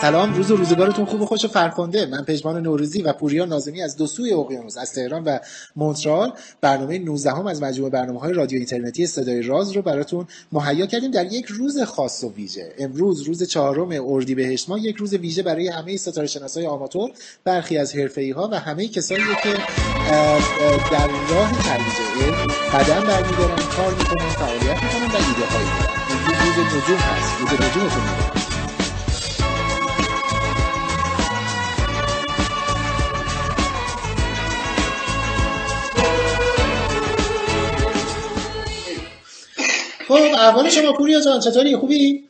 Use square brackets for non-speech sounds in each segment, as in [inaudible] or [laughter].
سلام روز و روزگارتون خوب و خوش و فرخنده. من پژمان نوروزی و پوریا نازمی از دو سوی اقیانوس از تهران و مونترال. برنامه 19 هم از مجموعه برنامه های رادیو اینترنتی صدای راز رو براتون مهیا کردیم در یک روز خاص و ویژه. امروز روز چهارم اردیبهشت ما یک روز ویژه برای همه ستاره شناسای آماتور برخی از حرفه‌ای ها و همه کسانی که در راه ترویج قدم برمیدارن کار می‌کنن فعالیت می‌کنن و ایده هایی دارن روز نجوم هست. روز نجومتون خب احوال شما پوریا جان چطوری؟ خوبی؟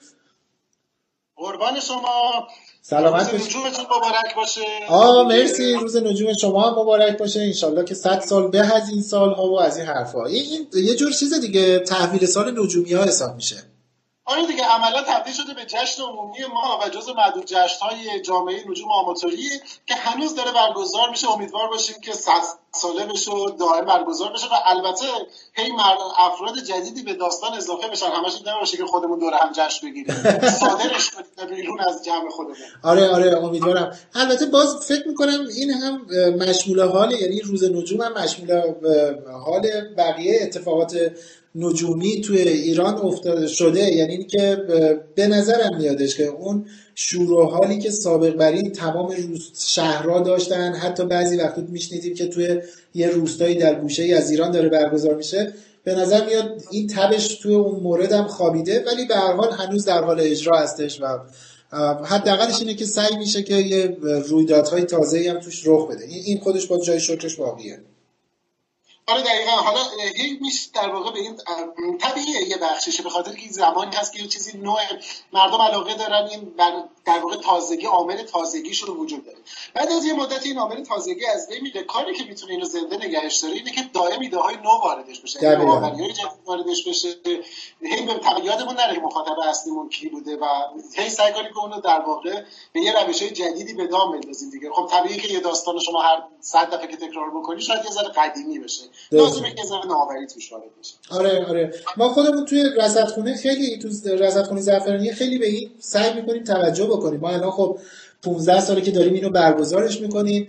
قربان شما. سلامت روز نجومتون مبارک باشه. آه مرسی. روز نجوم شما هم مبارک باشه. انشالله که صد سال به از این سال ها و از این حرفا این یه جور چیز دیگه تحویل سال نجومی ها حساب میشه. آره دیگه عملا تبدیل شده به جشن عمومی ما و جز معدود جشن های جامعه نجوم آماتوری که هنوز داره برگزار میشه. امیدوار باشیم که صد ساله بشه و دائم برگزار بشه و البته هی افراد جدیدی به داستان اضافه بشن. همش این نباشه که خودمون دور هم جشن بگیریم. [laughs] صادرش کنیم بیرون از جمع خودمون. آره آره امیدوارم. البته باز فکر می‌کنم این هم مشمول حال یعنی روز نجوم هم مشمول حال بقیه اتفاقات نجومی توی ایران افتاده شده. یعنی اینکه به نظرم میادش که اون شور و حالی که سابق بر این تمام روز شهرها داشتن حتی بعضی وقتا میشنیدیم که توی یه روستایی در گوشه ای از ایران داره برگزار میشه. به نظر میاد این تبش توی اون مورد هم خوابیده ولی به هر حال هنوز در حال اجرا هستش و حداقلش اینه که سعی میشه که یه رویدادهای تازه هم توش رخ بده. این خودش با جای شکرش باقیه آره دقیقا. حالا هی میشه در واقع به این طبیعیه یه بخششه. به خاطر که زمانی هست که یه چیزی نوع مردم علاقه دارن. این در واقع تازگی عامل تازگیشون وجود داره. بعد از یه مدت این عامل تازگی از بین میره. کاری که می‌تونه اینو زنده نگهش داره اینه که دائم ایده های نو واردش بشه. نوآوری جدید واردش بشه. هی به یادمون نره که مخاطب اصلیمون کی بوده و هی سعی کنیم که اونو در واقع به یه روش های جدیدی به دام بندازیم دیگه. خب طبیعیه که یه داستان شما هر صد دفعه که تکرار بکنی شاید یه ذره قدیمی بشه. لازمه که ذره نوآوری توش وارد بشه. آره آره. ما خودمون توی رصدخونه خیلی تو رصدخونه زعفرانی خیلی به این سعی می‌کنیم توجه بکنیم. ما الان خب 15 ساله که داریم اینو برگزارش می‌کنیم.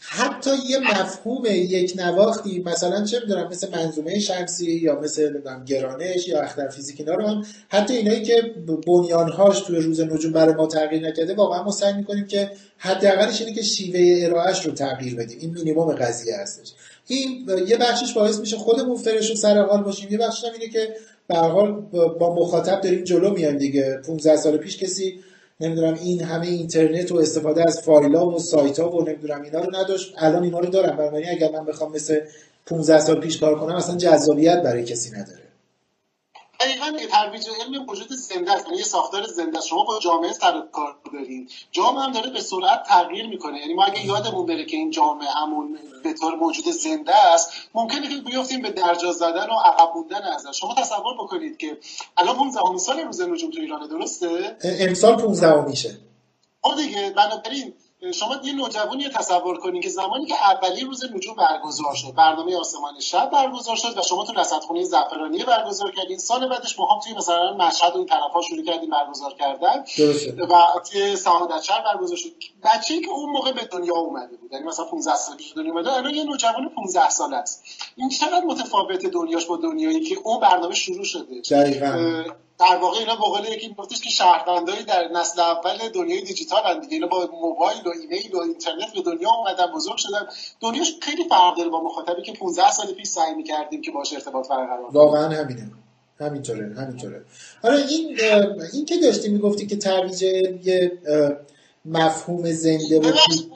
حتی یه مفهوم یک نواختی مثلا چه می‌دونم مثل منظومه شمسی یا مثل گرانش یا اختر فیزیک اینا رو هم حتی اینایی که بنیانهاش توی روز نجوم برای ما تغییر نکرده واقعا ما سعی می‌کنیم که حداقلش اینه که شیوه ارائهش رو تغییر بدیم. این مینیمم قضیه هستش. این یه بخشش باعث میشه خودمون فرش و سر حال باشیم. یه بخشش هم اینه که به حال با مخاطب داریم جلو میایم دیگه. 15 سال پیش کسی نمی‌دونم این همه اینترنت و استفاده از فایلا و سایت ها و نمی‌دونم اینا رو نداشت. الان اینا رو دارم. بنابراین اگر من بخوام مثل 15 سال پیش کار کنم اصلا جذابیت برای کسی نداره. دقیقا ترویج علم موجود زنده است. یعنی یه ساختار زنده شما با جامعه سر کار دارید. جامعه هم داره به سرعت تغییر می‌کنه. یعنی ما اگه یادمون بره که این جامعه همون به طور موجود زنده است ممکنه که بیافتیم به درجا زدن و عقب موندن ازش شما تصور بکنید که الان 15 سال روز نجوم تو ایران درسته؟ امسال 15 میشه. خب دیگه. بنابراین شما یه نوجوانی تصور کنید که زمانی که اولی روز نجوم برگزار شد برنامه آسمان شب برگزار شد و شما تو رصدخونه زعفرانی برگزار کردین. سال بعدش ما هم توی مثلا مشهد و این طرفا شروع کردیم برگزار کردن. و توی سعادت شهر برگزار شد. بچه‌ای که اون موقع به دنیا اومده بود یعنی مثلا 15 سال پیش دنیا اومده الان یه نوجوان 15 ساله است. این چقدر متفاوت دنیاش با دنیایی که اون برنامه شروع شده؟ در واقع اینا به قول یکی گفتش که شهروندایی در نسل اول دنیای دیجیتال هستند دیگه. اینا با موبایل و ایمیل و اینترنت به دنیا اومدن بزرگ شدن. دنیاش خیلی فرق داره با مخاطبی که 15 سال پیش سعی می‌کردیم که باش ارتباط برقرار واقعا همینه. همینطوره همینطوره. آره این این که داشتی می‌گفتی که ترویج یه مفهوم زنده و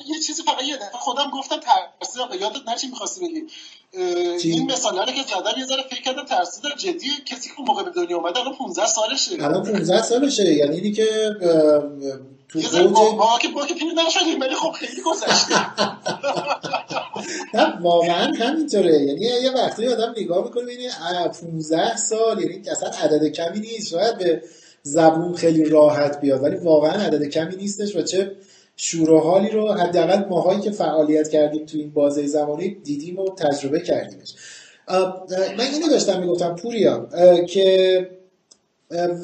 یه چیزی فقط یه دفعه خودم گفتم ترسیدم یادت نره چی می‌خواستی بگی؟ این مثالا که زدن یه ذره فکر کردم ترسید جدی کسی که موقع به دنیا اومده الان 15 سالشه. الان 15 سالشه. یعنی اینی که تو اوج با که با که پیر نشدیم ولی خب خیلی گذشته. [laughs] نه واقعا همینطوره. یعنی یه وقتی آدم نگاه می‌کنه ببینه 15 سال یعنی اصلا عدد کمی نیست. شاید به زبون خیلی راحت بیاد ولی واقعا عدد کمی نیستش و چه شور رو حداقل ماهایی که فعالیت کردیم تو این بازه زمانی دیدیم و تجربه کردیمش. من اینو داشتم می‌گفتم پوریا که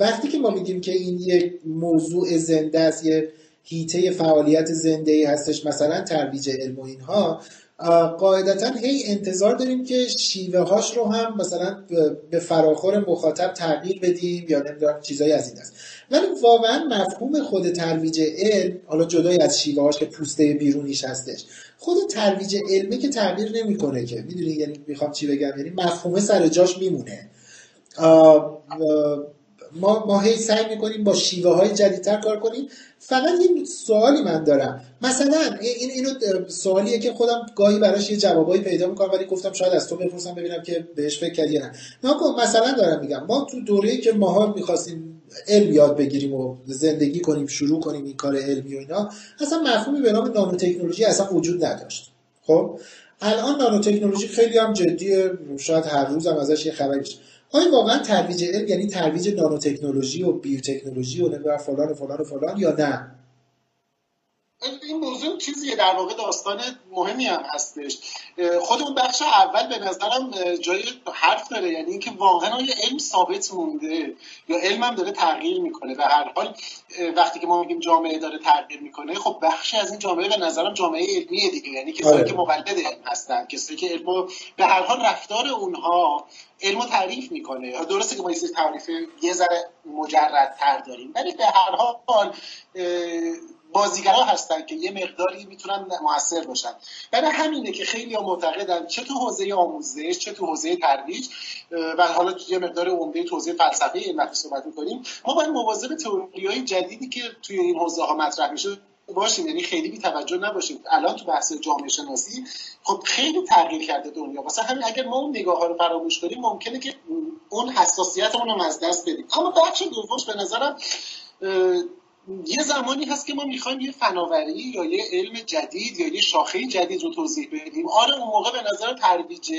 وقتی که ما میگیم که این یک موضوع زنده است یه هیته فعالیت زنده ای هستش مثلا ترویج علم و اینها قاعدتا هی انتظار داریم که شیوه هاش رو هم مثلا به فراخور مخاطب تغییر بدیم یا نمی‌دونم چیزایی از این است ولی واقعا مفهوم خود ترویج علم حالا جدای از شیوه هاش که پوسته بیرونیش هستش خود ترویج علمه که تغییر نمی‌کنه که. می‌دونی؟ یعنی می‌خوام چی بگم؟ یعنی مفهومه سر جاش میمونه. ما ما هی سعی می‌کنیم با شیوه های جدیدتر کار کنیم. فقط یه سوالی من دارم. مثلا این اینو سوالیه که خودم گاهی براش یه جوابایی پیدا می‌کنم ولی گفتم شاید از تو بپرسم ببینم که بهش فکر کردی نه. نه مثلا دارم میگم ما تو دوره‌ای که ماها می‌خواستیم علم یاد بگیریم و زندگی کنیم شروع کنیم این کار علمی و اینا اصلا مفهومی به نام تکنولوژی اصلا وجود نداشت. خب؟ الان نانو تکنولوژی خیلی هم جدیه شاید هر روز هم ازش یه خبری آیا واقعا ترویج علم یعنی ترویج نانو تکنولوژی و بیوتکنولوژی و نمی‌دونم فلان و فلان و فلان یا نه؟ این موضوع چیزیه در واقع داستان مهمی هم هستش. خود اون بخش اول به نظرم جای حرف داره یعنی اینکه واقعا آیا علم ثابت مونده یا علم هم داره تغییر می‌کنه. و هر حال وقتی که ما میگیم جامعه داره تغییر می‌کنه خب بخشی از این جامعه به نظرم جامعه علمیه دیگه. یعنی کسایی آره. که مولد علم هستن کسایی که علم به هر حال رفتار اونها علم تعریف می‌کنه. درسته که ما یه تعریف یه ذره مجردتر داریم ولی به هر حال بازیگرا هستن که یه مقداری می‌تونن موثر باشن. برای همینه که خیلی معتقدن چه تو حوزه آموزش چه تو حوزه ترویج و حالا یه مقدار عمده توضیح فلسفه علم صحبت می‌کنیم. ما باید مواظب های جدیدی که توی این حوزه ها مطرح میشه باشیم. یعنی خیلی بی توجه نباشیم. الان تو بحث جامعه شناسی خب خیلی تغییر کرده دنیا. واسه همین اگر ما اون نگاه ها رو فراموش کنیم ممکنه که اون حساسیتمون رو از دست بدیم. اما بخش دومش به نظرم یه زمانی هست که ما می‌خوایم یه فناوری یا یه علم جدید یا یه شاخه جدید رو توضیح بدیم. آره اون موقع به نظر ترویج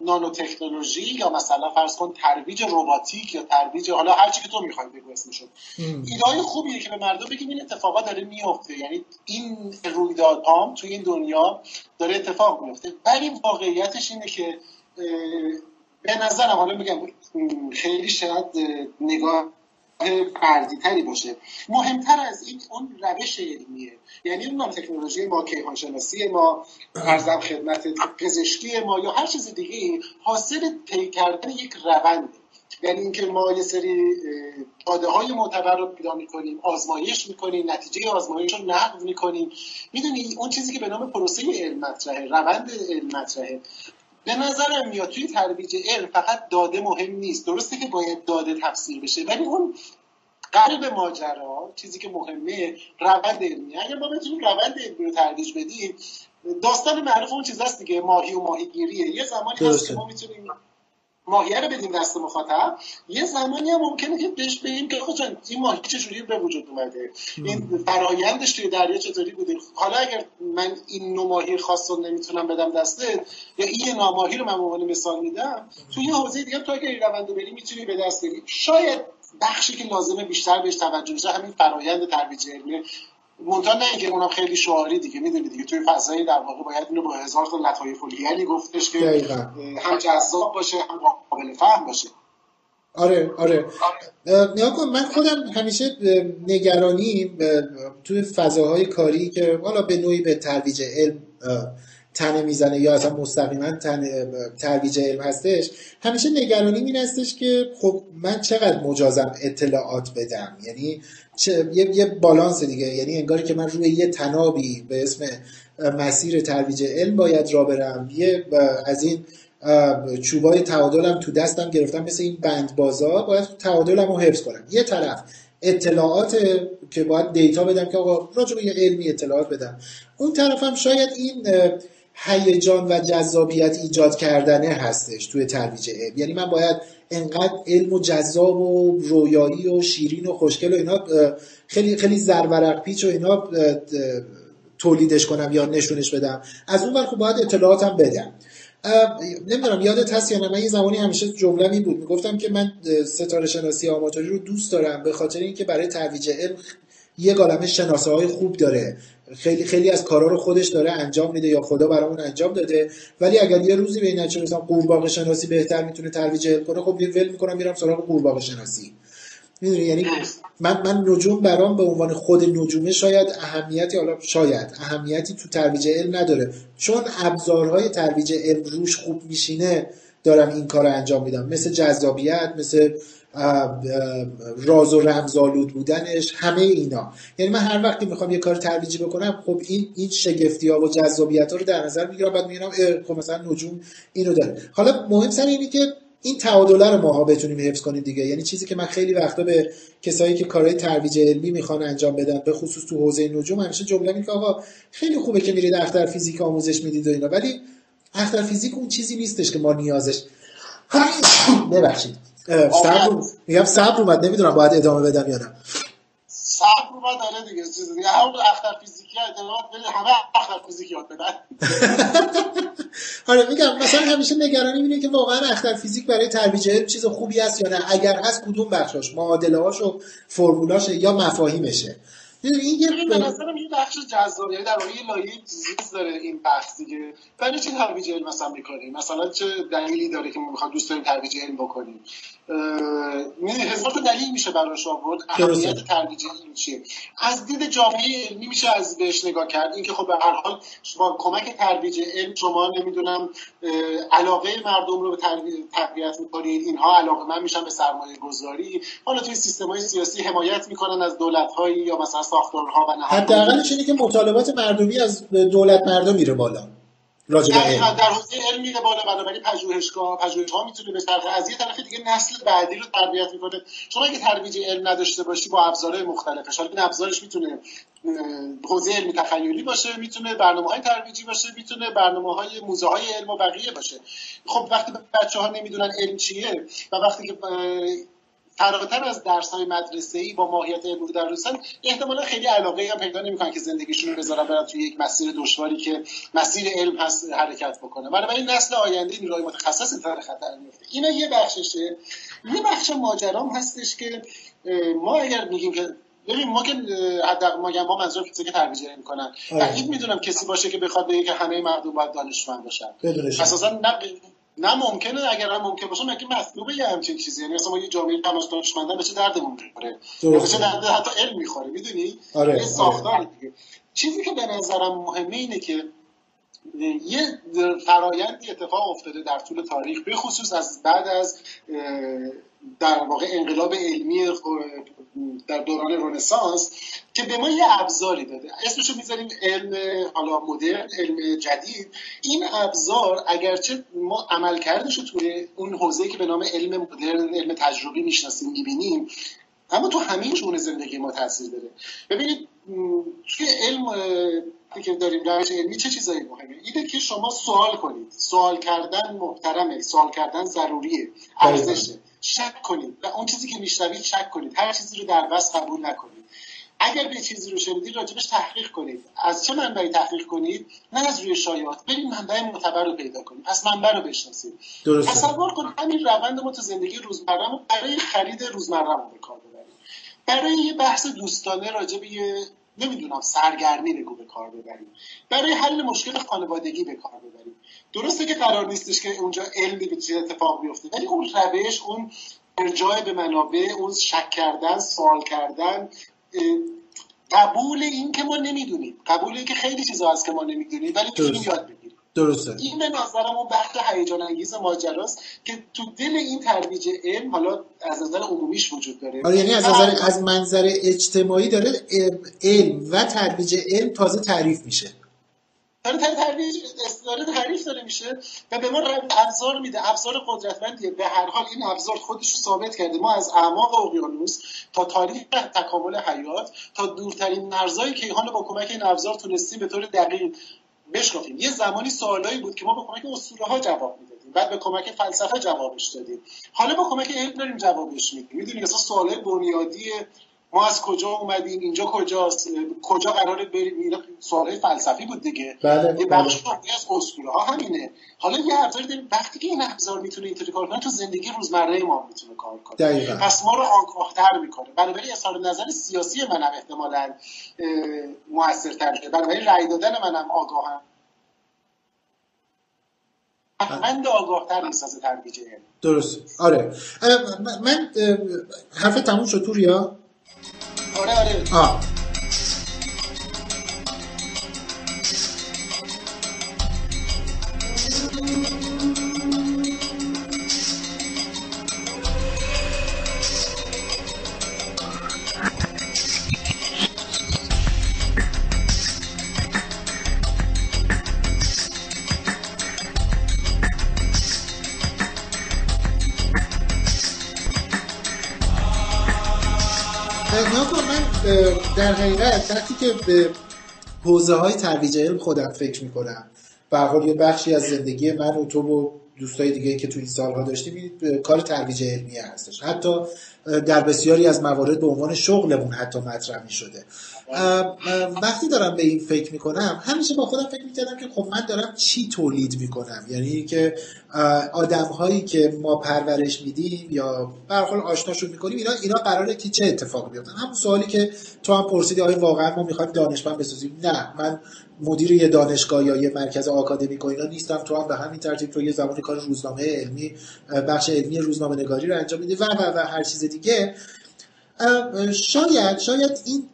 نانو تکنولوژی یا مثلا فرض کن ترویج رباتیک یا ترویج حالا هر چی که تو می‌خوای بگو اسمشو. ایده خوبیه که به مردم بگیم این اتفاقات داره میفته یعنی این رویدادها توی این دنیا داره اتفاق میفته ولی واقعیتش اینه که به نظرم حالا میگم خیلی شاید نگاه فردی تری باشه. مهمتر از این اون روش علمیه. یعنی اون تکنولوژی ما کیهانشناسی ما ارزم خدمت پزشکی ما یا هر چیز دیگه حاصل طی کردن یک روند. یعنی اینکه ما یه سری داده های معتبر رو پیدا می‌کنیم آزمایش می‌کنیم نتیجه آزمایش رو نقد می‌کنیم. می‌دونی اون چیزی که به نام پروسه علم مطرحه روند علم مطرحه. به نظرم میاد توی ترویج علم فقط داده مهم نیست. درسته که باید داده تفسیر بشه ولی اون قلب ماجرا چیزی که مهمه روند علمی. اگر ما بتونیم روند علمی رو ترویج بدیم داستان معروف اون چیز هست دیگه ماهی و ماهیگیریه. یه زمانی هست که ما می‌تونیم ماهیه رو بدیم دست مخاطب. یه زمانی هم ممکنه که بهش بگیم که خود این ماهی چجوری به وجود اومده؟ این فرایندش توی دریا چطوری بوده؟ حالا اگر من این نوع ماهی خاص رو نمی‌تونم بدم دسته یا این نوع ماهی رو من عنوان مثال میدم توی یه حوزه دیگه تو اگر این روند بری می‌تونی به دست بگیری شاید بخشی که لازمه بیشتر بهش توجه بشه همین فرایند ترویج علمی. منتها نه اینکه اونم خیلی شعاری دیگه می‌دونی دیگه. توی فضایی در واقع باید اینو با هزار تا لطایف الهیلی گفتش که هم جذاب باشه هم قابل فهم باشه. آره آره. نیا کن من خودم همیشه نگرانی توی فضاهای کاری که حالا به نوعی به ترویج علم تنه می‌زنه یا اصلا مستقیما ترویج علم هستش همیشه نگرانی این هستش که خب من چقدر مجازم اطلاعات بدم؟ یعنی یه, یه بالانس دیگه یعنی انگاری که من روی یه تنابی به اسم مسیر ترویج علم باید را برم. یه از این چوبای تعادلم تو دستم گرفتم مثل این بند بازا باید تعادلم رو حفظ کنم. یه طرف اطلاعات که باید دیتا بدم که آقا راجع به یه علمی اطلاعات بدم. اون طرفم شاید این هیجان و جذابیت ایجاد کردنه هستش توی ترویج علم. یعنی من باید انقدر علم و جذاب و رویایی و شیرین و خوشگل و اینا خیلی خیلی زرورق پیچ و اینا تولیدش کنم یا نشونش بدم. از اون خب باید اطلاعاتم بدم. نمی‌دونم یادت هست یا نه من یه زمانی همیشه جمله این بود. می‌گفتم که من ستاره شناسی آماتوری رو دوست دارم به خاطر اینکه برای ترویج علم یه عالمه شناسه های خوب داره. خیلی خیلی از کارا رو خودش داره انجام میده یا خدا برامون انجام داده. ولی اگر یه روزی به این نتیجه مثلا قورباغه شناسی بهتر می‌تونه ترویج کنه خب ول می‌کنم میرم سراغ قورباغه شناسی. می‌دونی؟ یعنی من من نجوم برام به عنوان خود نجومه شاید اهمیتی حالا شاید اهمیتی تو ترویج علم نداره. چون ابزارهای ترویج علم روش خوب میشینه دارم این کار رو انجام میدم. مثل جذابیت مثل راز و رمزآلود بودنش همه اینا. یعنی من هر وقتی می‌خوام یه کار ترویجی بکنم خب این این شگفتی ها و جذابیت ها رو در نظر می‌گیرم بعد میگم خب مثلا نجوم اینو داره. حالا مهم سر اینه که این تعادله رو ماها بتونیم حفظ کنیم دیگه. یعنی چیزی که من خیلی وقتا به کسایی که کارهای ترویج علمی می‌خوان انجام بدن به خصوص تو حوزه نجوم همیشه جمله که آقا خیلی خوبه که میرید اختر فیزیک آموزش می‌دید و اینا ولی اختر فیزیک اون چیزی نیستش که ما نیازش. [clears throat] ببخشید. صبر میگم صبر اومد نمی‌دونم باید ادامه بدم یا نه. صبر اومد داره دیگه چیز دیگه. همون اختر فیزیکی ادامه بده همه اختر فیزیک یاد بدن. [laughs] آره میگم مثلا همیشه نگرانی اینه که واقعا اختر فیزیک برای ترویج چیز خوبی است یا نه. اگر هست کدوم بخشش معادله هاش و فرمولاش یا مفاهیمشه. این یه به نظرم یه بخش جذاب یعنی در واقع یه لایه داره این بحث دیگه. برای چی ترویج علم مثلا می‌کنیم؟ مثلا چه دلیلی داره که ما می‌خواد دوست داریم ترویج علم بکنیم؟ هزار تا دلیل میشه براش آورد. اهمیت ترویج علم چیه؟ از دید جامعه علمی میشه از بهش نگاه کرد. اینکه خب به هر حال با کمک ترویج علم شما نمی‌دونم علاقه مردم رو به تقویت می‌کنید. اینها علاقه من میشن به سرمایه گذاری حالا توی سیستم های سیاسی حمایت می‌کنن از دولت هایی یا مثلا ساختارها و حداقلش اینه که مطالبات مردمی از دولت مردم میره بالا. راجع به علم. در حوزه علم میره بالا بنابراین پژوهشگاه پژوهش‌ها می‌تونه به طرف از یه طرف دیگه نسل بعدی رو تربیت می‌کنه. شما اگه ترویج علم نداشته باشی با ابزارهای مختلفش حالا این ابزارش می‌تونه حوزه علمی تخیلی باشه می‌تونه برنامه های ترویجی باشه می‌تونه برنامه های موزه های علم و بقیه باشه. خب وقتی بچه ها نمی‌دونن علم چیه و وقتی که فراتر از درس های مدرسه ای با ماهیت علم درسن احتمالا خیلی علاقه هم پیدا نمی‌کنن که زندگیشون رو بذارن برن توی یک مسیر دشواری که مسیر علم هست حرکت بکنه. این نسل آینده نیروهای متخصص این خطر میفته اینا یه بخششه. یه بخش ماجرام هستش که ما اگر میگیم که ببین ما که حداقل ما ما منظور کسی که ترویج کنن آره. بعید می‌دونم کسی باشه که بخواد بگه که همه مردم باید دانشمند باشن. اساسا نه نه ممکنه اگر هم ممکن باشه مگه مطلوبه یه همچین چیزی یعنی اصلا ما یه جامعه تماس دانشمندان به چه دردمون می‌خوره به چه درد حتی علم می‌خوره می‌دونی آره. یه ساختار آره. دیگه چیزی که به نظرم مهمه اینه که یه فرایندی اتفاق افتاده در طول تاریخ به خصوص از بعد از در واقع انقلاب علمی در دوران رنسانس که به ما یه ابزاری داده. اسمشو می‌ذاریم علم حالا مدرن علم جدید. این ابزار اگرچه ما عملکردش رو توی اون حوزه که به نام علم مدرن علم تجربی می‌شناسیم می‌بینیم اما تو همین شون زندگی ما تاثیر داره. ببینید توی علم که داریم روش علمی چه چیزایی مهمه؟ اینه که شما سوال کنید. سوال کردن محترمه سوال کردن ضروریه ارزشه. شک کنید و اون چیزی که میشنوید شک کنید. هر چیزی رو در بس قبول نکنید. اگر به چیزی رو شنیدید راجبش تحقیق کنید. از چه منبعی تحقیق کنید؟ نه از روی شایعات. برید منبع معتبر رو پیدا کنید. پس منبع رو بشناسید. تصور کنید همین روند ما تو زندگی روزمره برای خرید روزمره به کار ببریم برای یه بحث دوستانه راجب یه نمی‌دونم سرگرمی بگو به کار ببریم برای حل مشکل خانوادگی به کار ببریم درسته که قرار نیستش که اونجا علمی به چیز اتفاق بیفته ولی اون روش اون ارجاع به منابع اون شک کردن سوال کردن قبول این که ما نمی‌دونیم. قبول این که خیلی چیزا هست که ما نمی‌دونیم ولی تو یاد بگیریم. درسته. این به نظرم اون بخش هیجان انگیز ماجراست که تو دل این ترویج علم حالا از نظر عمومیش وجود داره. آره یعنی از نظر از منظر اجتماعی داره علم و ترویج علم تازه تعریف میشه. داره ترویج داره تعریف داره میشه و به ما ابزار میده. ابزار قدرتمندیه. به هر حال این ابزار خودش رو ثابت کرده. ما از اعماق اقیانوس تا تاریخ تکامل حیات تا دورترین مرزهای کیهان با کمک این ابزار تونستیم به طور دقیق بشکافیم یه زمانی سوالایی بود که ما با کمک اسطوره ها جواب می‌دادیم. بعد به کمک فلسفه جوابش دادیم. حالا با کمک علم داریم جوابش میدیم. می‌دونید مثلا سوالای بنیادی ما از کجا اومدیم؟ اینجا کجاست؟ کجا قراره بریم؟ اینا سوال فلسفی بود دیگه. بله، یه بخش بله. از اسطوره ها همینه. حالا یه ابزاری داریم. وقتی که این ابزار می‌تونه اینطوری کار کنه تو زندگی روزمره ما می‌تونه کار کنه. دقیقا. پس ما رو آگاهتر می‌کنه. بنابراین اظهار نظر سیاسی منم احتمالا موثرتر میشه بنابراین رأی دادن منم آگاهم من آگاهتر می‌سازه ترویج درست. آره. من حرف تموم شد. پوریا آره آه. در حقیقت وقتی که به حوزه های ترویج علم خودم فکر می‌کنم به حال یه بخشی از زندگی من و تو و دوستای دیگه که تو این سالها داشتیم کار ترویج علمی هستش حتی در بسیاری از موارد به عنوان شغلمون حتی مطرح شده وقتی دارم به این فکر می‌کنم همیشه با خودم فکر می‌کردم که خب من دارم چی تولید می‌کنم؟ یعنی که آدم هایی که ما پرورش میدیم یا به حال آشناشون می‌کنیم اینا اینا قراره که چه اتفاقی بیفتن همون سوالی که تو هم پرسیدی آیا واقعا ما می‌خوایم دانشمند بسازیم؟ نه. من مدیر یه دانشگاه یا یه مرکز آکادمیک و اینا نیستم. تو هم به همین ترتیب تو یه زمانی کار روزنامه علمی بخش علمی روزنامه نگاری رو انجام میدی و و و هر چیز دیگه. شاید شاید این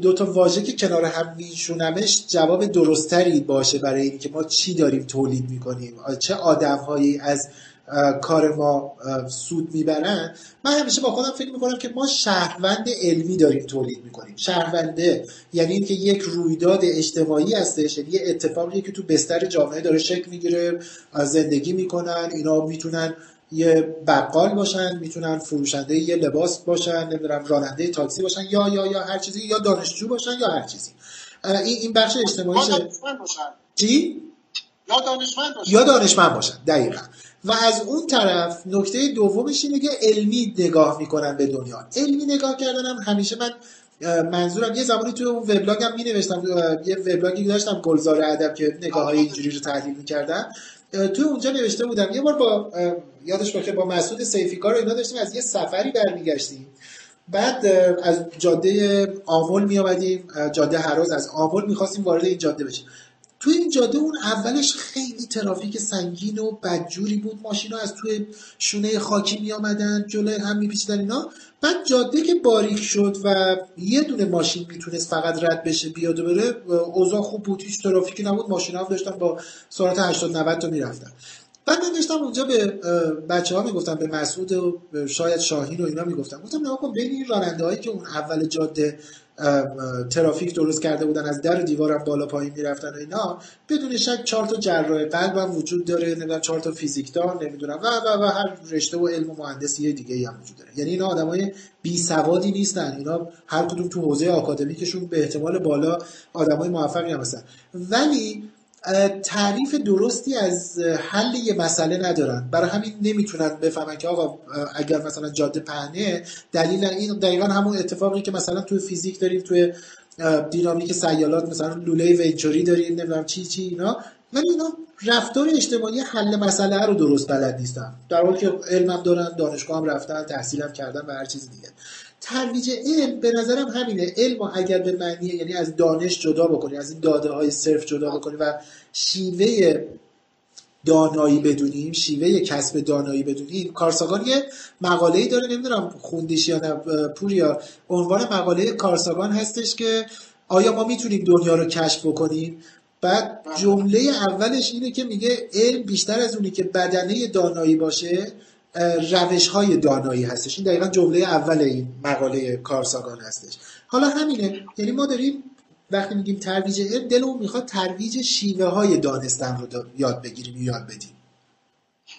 دو تا واژه که کنار هم میشونمش جواب درستری باشه برای اینکه ما چی داریم تولید می‌کنیم. چه آدمهایی از کار ما سود می‌برن. من همیشه با خودم فکر می‌کنم که ما شهروند علمی داریم تولید می‌کنیم. شهرونده یعنی اینکه یک رویداد اجتماعی هستش یعنی یه اتفاقی که تو بستر جامعه داره شکل می‌گیره زندگی می‌کنن اینا می‌تونن یه بقال باشن می‌تونن فروشنده یه لباس باشن نمی‌دونم راننده تاکسی باشن یا یا یا هر چیزی یا دانشجو باشن یا هر چیزی. این این بخش اجتماعی چی؟ یا دانشمند باشن. یا دانشمند باشن دقیقا. و از اون طرف نکته دومش اینه که علمی نگاه می‌کنن به دنیا. علمی نگاه کردنم همیشه من منظورم یه زمانی توی اون وبلاگم می نوشتم یه وبلاگی داشتم گلزار ادب که نگاه های اینجوری رو تحلیل می‌کردم. توی اونجا نوشته بودم یه بار با یادش باشه با مسعود سیفیکار رو اینا داشتیم از یه سفری برمیگشتیم. بعد از جاده آمل می آمدیم جاده هراز از آمل می‌خواستیم وارد این جاده بشیم. توی این جاده اون اولش خیلی ترافیک سنگین و بدجوری بود. ماشینا از توی شونه خاکی می آمدن جلوی هم میپیچیدن اینا. بعد جاده که باریک شد و یه دونه ماشین می‌تونست فقط رد بشه بیاد و بره اوضاع خوب بود. هیچ ترافیکی نبود. ماشینا هم داشتن با سرعت 80 90 تا می‌رفتن. بعد من اونجا به بچه ها می‌گفتم به مسعود و شاید شاهین و اینا می‌گفتم. گفتم نه کن بین این راننده هایی که اون اول جاده ترافیک درست کرده بودن از در دیوارم بالا پایین می‌رفتن و اینا. بدون شک چهار تا جراح قلب هم وجود داره نمی‌دونم چهار تا فیزیکدان نمی‌دونم. و و و هر رشته و علم و مهندسی دیگه هم وجود داره. یعنی اینا آدمای بی سوادی نیستن. اینا هر کدوم تو حوزه آکادمیکشون به احتمال بالا آدمای موفقی هم هستن. ولی تعریف درستی از حل یه مسئله ندارن. برای همین نمی‌تونن بفهمن که آقا اگر مثلا جاده پهنه دلیل این دقیقا همون اتفاقی که مثلا توی فیزیک داریم توی دینامیک سیالات مثلا لوله ونچوری داریم نمی‌دونم چی چی اینا. ولی اینا رفتار اجتماعی حل مسئله رو درست بلد نیستن. در حالی که علمم دارن دانشگاه هم رفتن تحصیلم کردن و هر چیز دیگه. ترویج علم به نظرم همینه. علم اگر به معنی یعنی از دانش جدا بکنی از این داده های صرف جدا بکنی و شیوه دانایی بدونیم شیوه کسب دانایی بدونیم کارساگان یه مقاله داره نمی‌دونم خوندیش یا نه پوریا عنوان مقاله کارساگان هستش که آیا ما می‌تونیم دنیا رو کشف بکنیم؟ بعد جمله اولش اینه که میگه علم بیشتر از اونی که بدنه دانایی باشه. روش های دانایی هستش. این دقیقا جمله اول این مقاله کارساگان هستش. حالا همینه. یعنی ما داریم وقتی میگیم ترویج علم دلمون می‌خواد ترویج شیوه های دانستن رو یاد بگیریم یاد بدیم.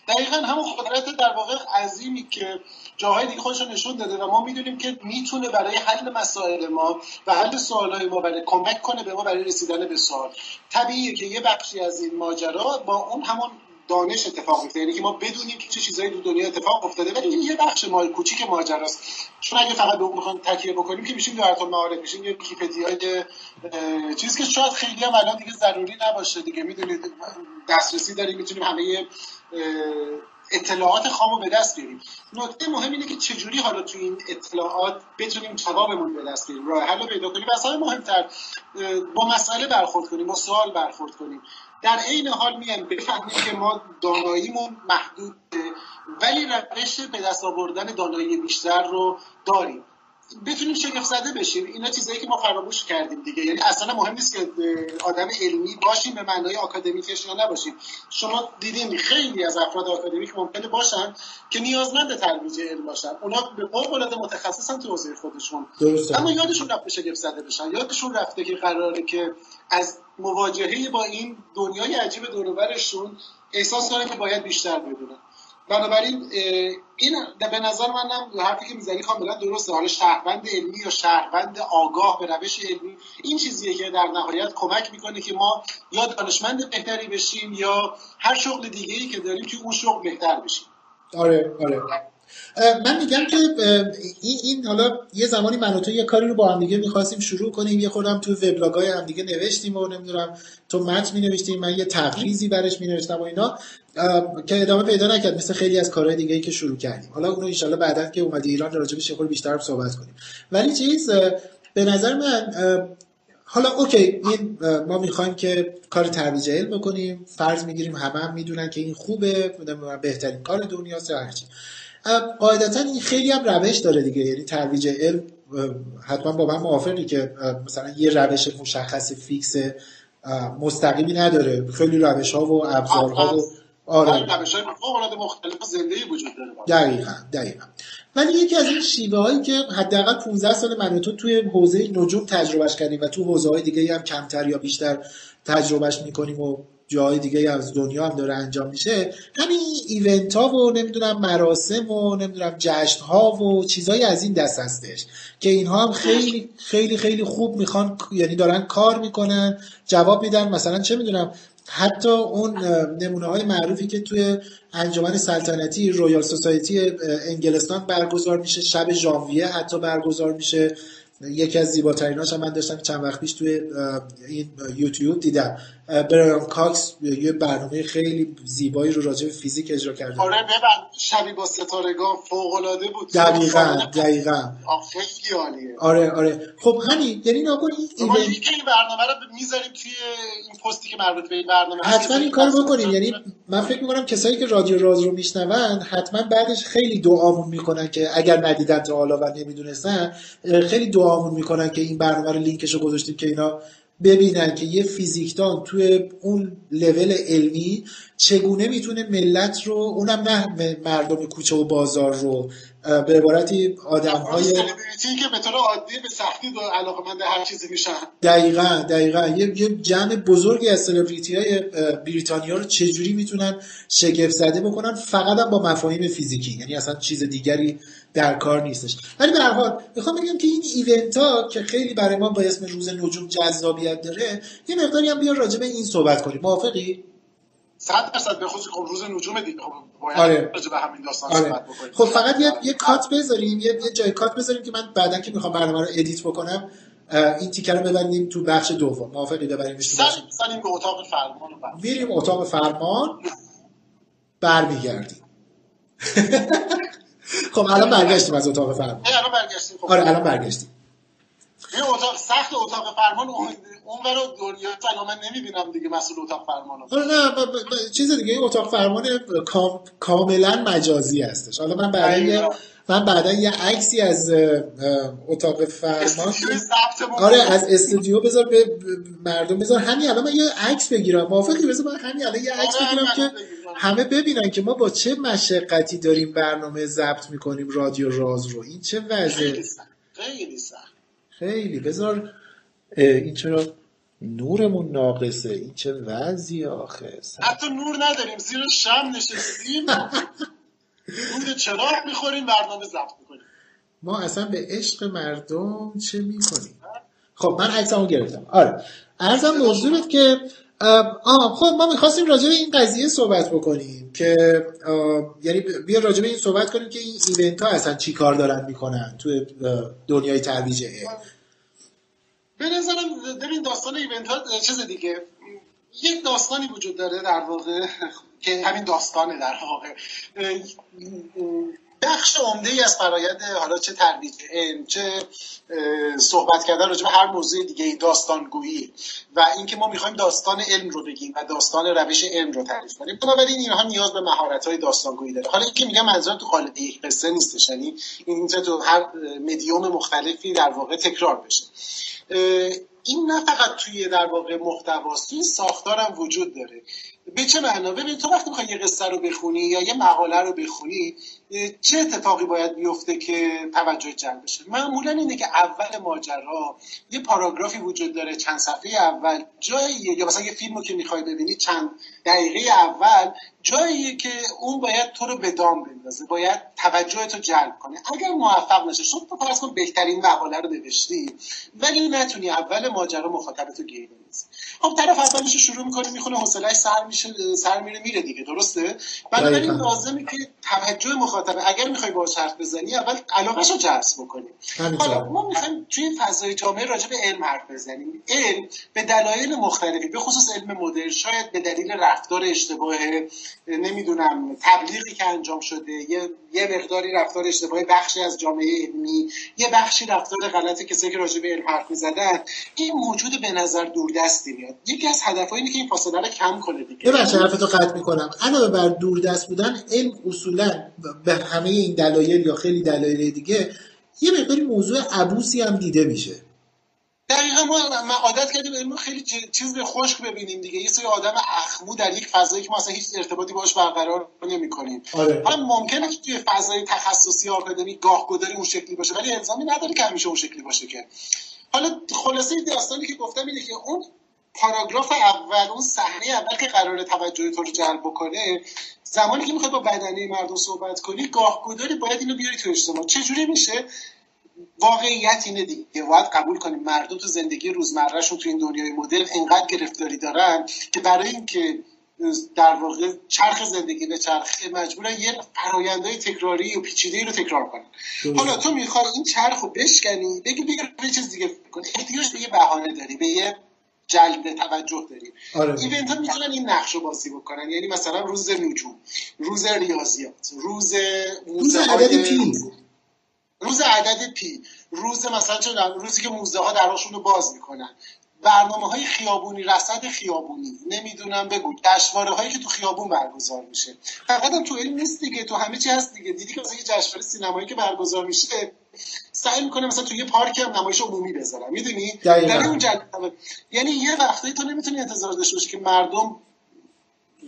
دقیقا همون قدرت در واقع عظیمی که جاهای دیگه خودش نشون داده و ما می‌دونیم که می‌تونه برای حل مسائل ما و حل سوالهای ما برای کمک کنه به ما برای رسیدن به سوال. طبیعیه که یه بخشی از این ماجرا با اون همون دانش اتفاق میفته یعنی که ما بدونیم که چه چیزایی تو دنیا اتفاق افتاده. ولی این یه بخش مال کوچیک ماجراست چون اگه فقط به اون تکیه بکنیم که میشیم در المعارف میشیم یه ویکی‌پدیای چیزی که شاید خیلی هم الان دیگه ضروری نباشه دیگه. می‌دونید دسترسی داریم می‌تونیم همه اطلاعات خامو به دست بیاریم. نکته مهم اینه که چجوری حالا تو این اطلاعات بتونیم جوابمون به دست بیاریم؟ راه حل پیدا کنیم. اصلا مهمتر با مسئله برخورد کنیم با سوال برخورد کنیم. در عین حال میان بفهمیم که ما داناییمون محدود ولی روش به دست آوردن دانایی بیشتر رو داریم. بتونیم شگفت زده بشیم. اینا چیزایی که ما فراموش کردیم دیگه. یعنی اصلا مهم نیست که آدم علمی باشیم به معنای آکادمیکش یا نباشیم. شما دیدین خیلی از افراد آکادمیک ممکنه باشن که نیازمند ترویج علم باشن. اونا به فوق العاده متخصصن تو حوزه خودشون. درسته. اما یادشون رفته شگفت زده بشن. یادشون رفته که قراره که از مواجهه با این دنیای عجیب دور احساس کنن که باید بیشتر بدونن. بنابراین این به نظر منم حرفی که می‌زنی کاملا درسته. حالا شهروند علمی یا شهروند آگاه به روش علمی این چیزیه که در نهایت کمک می‌کنه که ما یا دانشمند بهتری بشیم یا هر شغل دیگه ای که داریم توی اون شغل بهتر بشیم. آره آره. من میگم که این, این حالا یه زمانی من و تو یه کاری رو با هم دیگه می‌خواستیم شروع کنیم. یه خودم تو وبلاگای هم دیگه نوشتیم و نمی‌دونم تو متن می نوشتیم من یه تقریزی برش می نوشتم و اینا که ادامه پیدا نکرد مثل خیلی از کارهای دیگه ای که شروع کردیم. حالا اونو ان بعدا که اومدی ایران راجبش یه بیشتر صحبت کنیم. ولی چیز به نظر من حالا okay این ما می‌خوایم که کار ترویج علم بکنیم. فرض می‌گیریم همه هم می‌دونن که این خوبه بهترین کار دنیاست یا هرچی. قاعدتا این خیلی هم روش داره دیگه. یعنی ترویج علم حتما با من موافقی که مثلا یه روش مشخص fix مستقیمی نداره. خیلی روش ها و ابزارها و آره. روش های مختلف زنده وجود داره. دقیقا دقیقا. ولی یکی از این شیوه هایی که حداقل 15 سال من تو توی حوزه نجوم تجربهش کردیم و تو حوزه های دیگه هم کمتر یا بیشتر تجربهش می‌کنیم و جای دیگه از دنیا هم داره انجام میشه. همین ایونت ها و نمی‌دونم مراسم و نمی‌دونم جشن ها و چیزایی از این دست هستش که اینها هم خیلی خیلی خیلی خوب می‌خوان یعنی دارن کار می‌کنن جواب میدن. مثلا چه می‌دونم حتی اون نمونه های معروفی که توی انجمن سلطنتی Royal Society انگلستان برگزار میشه. شب ژانویه حتی برگزار میشه. یکی از زیباتریناش هم من داشتم چند وقت پیش توی این یوتیوب دیدم. برایان کاکس یه برنامه خیلی زیبایی رو راجع به فیزیک اجرا کرده آره ببین شبی با ستارگان فوق العاده بود. دقیقاً. دقیقاً خیلی عالیه. آره آره. خب همین. یعنی ناگهان این این برنامه رو می‌ذاریم توی این پستی که مربوط به این برنامه حتما این کارو بکنیم. یعنی من فکر می‌کنم کسایی که رادیو راز رو میشنون حتما بعدش خیلی دعامون می‌کنن که اگر ندیدن تا حالا و نمی‌دونستن خیلی دعامون می‌کنن که این برنامه رو لینکش رو گذاشتیم که اینا ببینن که یه فیزیکدان توی اون لول علمی چگونه می‌تونه ملت رو اونم نه مردم کوچه و بازار رو به عبارتی آدم های که به طور عادی به سختی علاقه‌مند هر چیزی میشن. دقیقا دقیقا. یه جمع بزرگی از سلبریتی های بریتانیا رو چجوری می‌تونن شگفت زده بکنن؟ فقط هم با مفاهیم فیزیکی. یعنی اصلا چیز دیگری در کار نیستش. ولی به هر حال می‌خوام بگم که این event ها که خیلی برای ما با اسم روز نجوم جذابیت داره یه مقداری هم بیا راجع به این صحبت کنیم. موافقی؟ صد درصد به خصوص خب روز نجوم دیگه. خب باید آره. به همین داستان آره. صحبت بکنیم. خب فقط یه یه cut بذاریم یه, یه جای cut بذاریم که من بعدا که می‌خوام برنامه رو edit بکنم این تیکر رو ببریم تو بخش دوم. موافقی؟ ببریمش تو بخش سنیم به اتاق فرمان میریم اتاق فرمان برمیگردیم. [laughs] خب الان برگشتیم از اتاق فرمان. الان برگشتیم. خب. آره الان برگشتیم. این اتاق سخت اتاق فرمان اون برو دنیا سلام من نمی‌بینم دیگه مسئول اتاق فرمان آره نه ب... ب... چیز دیگه این اتاق فرمان کام... کاملا مجازی هستش. حالا من بعدا من بعدا یه عکسی از اتاق فرمان آره از استودیو بذار به مردم بذار. همین الان من یه عکس بگیرم. موافقی؟ بذار من همین الان یه عکس آره، بگیرم که همه ببینن که ما با چه مشقتی داریم برنامه ضبط می‌کنیم رادیو راز رو. این چه وضعه خیلی سخت. خیلی. بذار این چرا نورمون ناقصه. این چه وضعی آخه؟ حتی نور نداریم. زیر شم نشستیم. نور چراغ می‌خوریم برنامه ضبط می‌کنیم. ما اصلا به عشق مردم چه می‌کنیم؟ خب من عکسمو گرفتم. آره. ارزم موضوعت که آه خب ما می‌خواستیم راجع به این قضیه صحبت بکنیم که یعنی بیا راجع به این صحبت کنیم که این ایونت ها اصلا چی کار دارن می‌کنن توی دنیای ترویج به نظرم ببین داستان ایونت ها چیز دیگه یک داستانی وجود داره در واقع که همین داستانه در واقع. بخش عمده ای از فرایند حالا چه ترویج علم چه صحبت کردن راجع به هر موضوع دیگه ای داستانگویی. و اینکه ما می‌خوایم داستان علم رو بگیم و داستان روش علم رو تعریف کنیم. بنابراین اینها نیاز به مهارت های داستانگویی داره. حالا اینکه میگم منظورم تو قالب یک قصه نیستش یعنی این تو هر مدیوم مختلفی در واقع تکرار بشه. این نه فقط توی در واقع محتواست توی ساختارم وجود داره. به چه معنا؟ ببین تو وقتی می‌خوای یه قصه رو بخونی یا یه مقاله رو بخونی چه اتفاقی باید بیفته که توجه جلب بشه؟ معمولا اینه که اول ماجرا یه پاراگرافی وجود داره چند صفحه اول جاییه. یا مثلا یه فیلمو که می‌خوای ببینی چند دقیقه اول جاییه که اون باید تو رو به دام بندازه باید توجه تو جلب کنه. اگر موفق نشه شد تو فرض کن بهترین مقاله رو نوشتی ولی نتونی اول ماجرا مخاطب تو گیر بندازی. خب طرف اولش شروع می‌کنه می‌خونه حوصله‌اش سر میشه سر میره میره دیگه درسته؟ بنابراین لازمه که توجه مخاطب اگر می‌خوای باهاش حرف بزنی اول علاقهش رو جذب بکنی. حالا ما می‌خوایم توی فضای جامعه راجع به علم حرف بزنیم. علم به دلایل مختلفی به خصوص علم مدرن شاید به دلیل رفتار اشتباه نمی‌دونم تبلیغی که انجام شده یه یه مقداری رفتار اشتباهی بخشی از جامعه علمی یه بخشی رفتار غلط کسایی که راجع به علم حرف می‌زدن. این موجود به نظر دوردستی میاد. یکی از هدفها اینه که این فاصله رو کم کنه دیگه. ببخشید حرفتو قطع می‌کنم. علاوه بر دوردست بودن علم اصولا به همه این دلایل یا خیلی دلایل دیگه یه مقداری موضوع عبوسی هم دیده میشه. دقیقا ما عادت کردیم علم خیلی چیز به خشک ببینیم دیگه. یه سری آدم اخمو در یک فضایی که ما اصلا هیچ ارتباطی باش برقرار نمی کنیم آره. حالا ممکنه که توی فضای تخصصی آکادمی گاه گداری اون شکلی باشه ولی الزامی نداره که همیشه اون شکلی باشه که. حالا خلاصه داستانی که گفتم اینه که اون پاراگراف اول اون صحنه اول که قرار توجه تو رو جلب بکنه زمانی که می‌خوای با بدنه مردم صحبت کنی گاه گداری باید اینو بیاری تو اجتماع. چجوری میشه؟ واقعیت اینه دیگه. باید قبول کنیم مردم تو زندگی روزمرهشون تو این دنیای مدرن انقدر گرفتاری دارن که برای اینکه در واقع چرخ زندگی به چرخ مجبورن یه فرایندهای تکراری و پیچیده رو تکرار کنن. حالا تو می‌خوای این چرخ رو بشکنی بگی بگی چیز دیگه کن احتیاج به یه بهانه داری به یه جلب توجه داریم. آره. event ها می‌تونن این نقش رو بازی بکنن. یعنی مثلا روز نجوم روز ریاضیات روز روز عدد پی. روز عدد پی. روز مثلا چون روزی که موزه ها دراشون رو باز می‌کنن. برنامه های خیابونی رصد خیابونی. نمی‌دونم بگو. جشنواره هایی که تو خیابون برگزار میشه. فقط هم تو علم نیست دیگه. تو همه چی هست دیگه. دیدی که مثلا یه جشنواره سینمایی که برگزار میشه؟ سعی می‌کنه مثلا تو یه پارک هم نمایش عمومی بذارن می‌دونی؟ یعنی اون یعنی یه وقتی تو نمی‌تونی انتظار داشته باشی که مردم